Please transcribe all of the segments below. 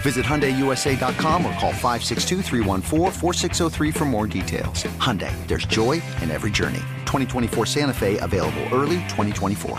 Visit HyundaiUSA.com or call 562 for more details. Hyundai, there's joy in every journey. 2024 Santa Fe, available early 2024.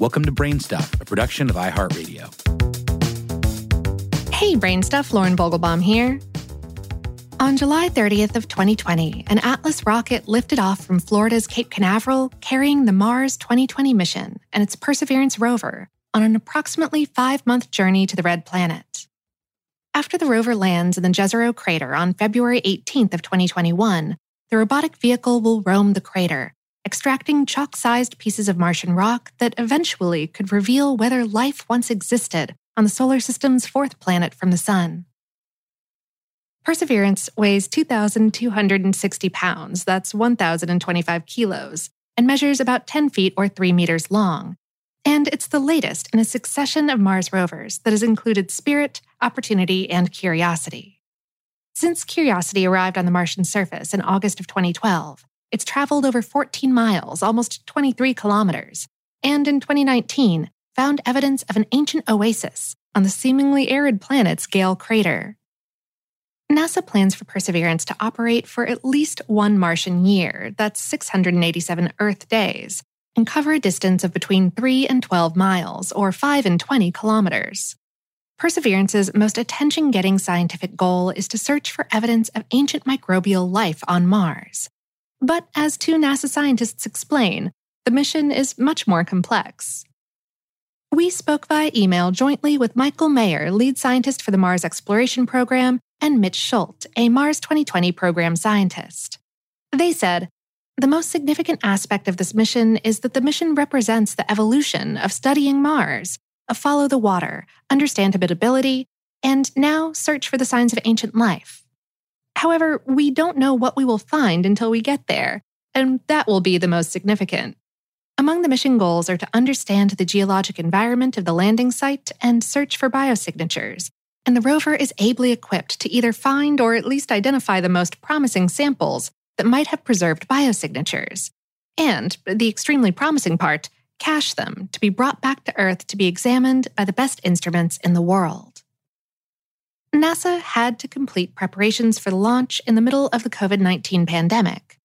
Welcome to Brainstuff, a production of iHeartRadio. Hey, Brainstuff, Lauren Vogelbaum here. On July 30th of 2020, an Atlas rocket lifted off from Florida's Cape Canaveral carrying the Mars 2020 mission and its Perseverance rover on an approximately five-month journey to the Red Planet. After the rover lands in the Jezero crater on February 18th of 2021, the robotic vehicle will roam the crater extracting chalk sized pieces of Martian rock that eventually could reveal whether life once existed on the solar system's fourth planet from the Sun. Perseverance weighs 2,260 pounds, that's 1,025 kilos, and measures about 10 feet or 3 meters long. And it's the latest in a succession of Mars rovers that has included Spirit, Opportunity, and Curiosity. Since Curiosity arrived on the Martian surface in August of 2012, it's traveled over 14 miles, almost 23 kilometers, and in 2019 found evidence of an ancient oasis on the seemingly arid planet's Gale crater. NASA plans for Perseverance to operate for at least one Martian year, that's 687 Earth days, and cover a distance of between 3 and 12 miles, or 5 and 20 kilometers. Perseverance's most attention getting scientific goal is to search for evidence of ancient microbial life on Mars. But as two NASA scientists explain, the mission is much more complex. We spoke via email jointly with Michael Meyer, lead scientist for the Mars Exploration Program, and Mitch Schulte, a Mars 2020 program scientist. They said, the most significant aspect of this mission is that the mission represents the evolution of studying Mars, follow the water, understand habitability, and now search for the signs of ancient life. However, we don't know what we will find until we get there, and that will be the most significant. Among the mission goals are to understand the geologic environment of the landing site and search for biosignatures, and the rover is ably equipped to either find or at least identify the most promising samples that might have preserved biosignatures. And, the extremely promising part, cache them to be brought back to Earth to be examined by the best instruments in the world. NASA had to complete preparations for the launch in the middle of the COVID 19 pandemic.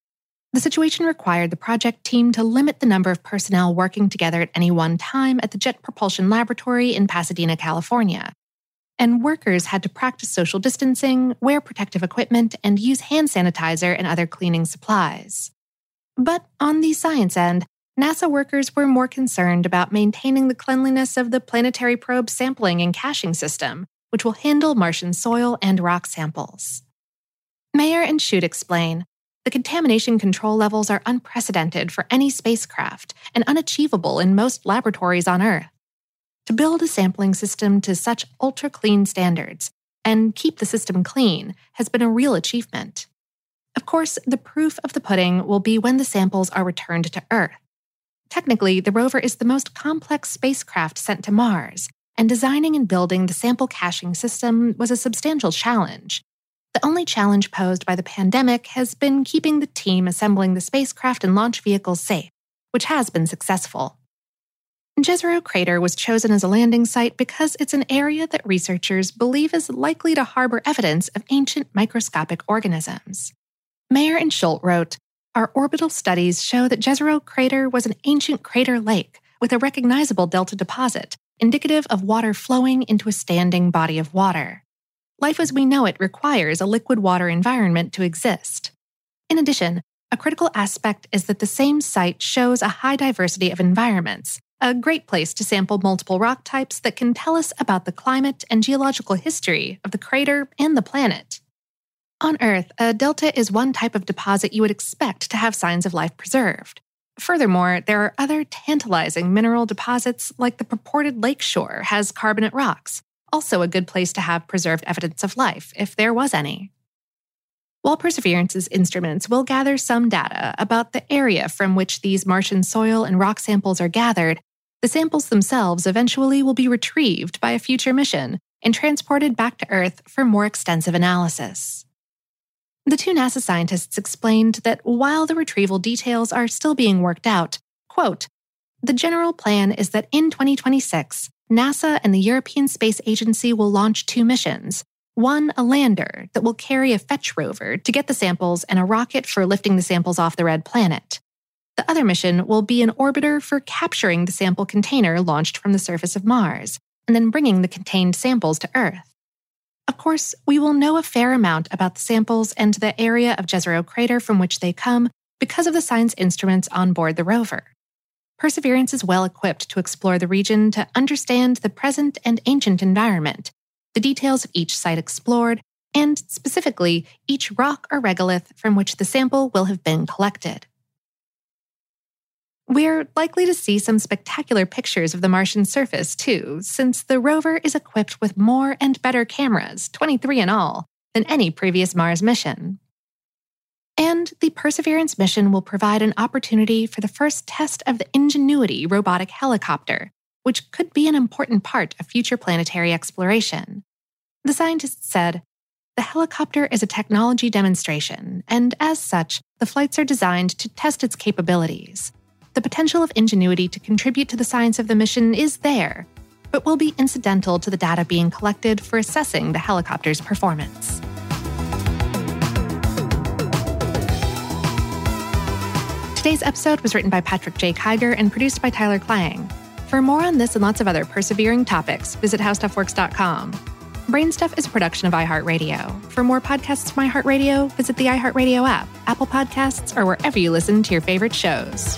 The situation required the project team to limit the number of personnel working together at any one time at the Jet Propulsion Laboratory in Pasadena, California. And workers had to practice social distancing, wear protective equipment, and use hand sanitizer and other cleaning supplies. But on the science end, NASA workers were more concerned about maintaining the cleanliness of the planetary probe sampling and caching system, which will handle Martian soil and rock samples. Meyer and Schulte explain the contamination control levels are unprecedented for any spacecraft and unachievable in most laboratories on Earth. To build a sampling system to such ultra clean standards and keep the system clean has been a real achievement. Of course, the proof of the pudding will be when the samples are returned to Earth. Technically, the rover is the most complex spacecraft sent to Mars, and designing and building the sample caching system was a substantial challenge. The only challenge posed by the pandemic has been keeping the team assembling the spacecraft and launch vehicles safe, which has been successful. Jezero Crater was chosen as a landing site because it's an area that researchers believe is likely to harbor evidence of ancient microscopic organisms. Meyer and Schulte wrote our orbital studies show that Jezero Crater was an ancient crater lake with a recognizable delta deposit, indicative of water flowing into a standing body of water. Life as we know it requires a liquid water environment to exist. In addition, a critical aspect is that the same site shows a high diversity of environments, a great place to sample multiple rock types that can tell us about the climate and geological history of the crater and the planet. On Earth, a delta is one type of deposit you would expect to have signs of life preserved. Furthermore, there are other tantalizing mineral deposits like the purported lakeshore has carbonate rocks, also a good place to have preserved evidence of life, if there was any. While Perseverance's instruments will gather some data about the area from which these Martian soil and rock samples are gathered, the samples themselves eventually will be retrieved by a future mission and transported back to Earth for more extensive analysis. The two NASA scientists explained that while the retrieval details are still being worked out, quote, the general plan is that in 2026, NASA and the European Space Agency will launch two missions. One, a lander that will carry a fetch rover to get the samples and a rocket for lifting the samples off the red planet. The other mission will be an orbiter for capturing the sample container launched from the surface of Mars and then bringing the contained samples to Earth. Course, we will know a fair amount about the samples and the area of Jezero crater from which they come because of the science instruments on board the rover. Perseverance is well equipped to explore the region to understand the present and ancient environment, the details of each site explored, and specifically each rock or regolith from which the sample will have been collected. We're likely to see some spectacular pictures of the Martian surface, too, since the rover is equipped with more and better cameras, 23 in all, than any previous Mars mission. And the Perseverance mission will provide an opportunity for the first test of the Ingenuity robotic helicopter, which could be an important part of future planetary exploration. The scientists said, the helicopter is a technology demonstration, and as such, the flights are designed to test its capabilities the potential of ingenuity to contribute to the science of the mission is there, but will be incidental to the data being collected for assessing the helicopter's performance. Today's episode was written by Patrick J. Kiger and produced by Tyler Klang. For more on this and lots of other persevering topics, visit howstuffworks.com. Brainstuff is a production of iHeartRadio. For more podcasts from iHeartRadio, visit the iHeartRadio app, Apple Podcasts, or wherever you listen to your favorite shows.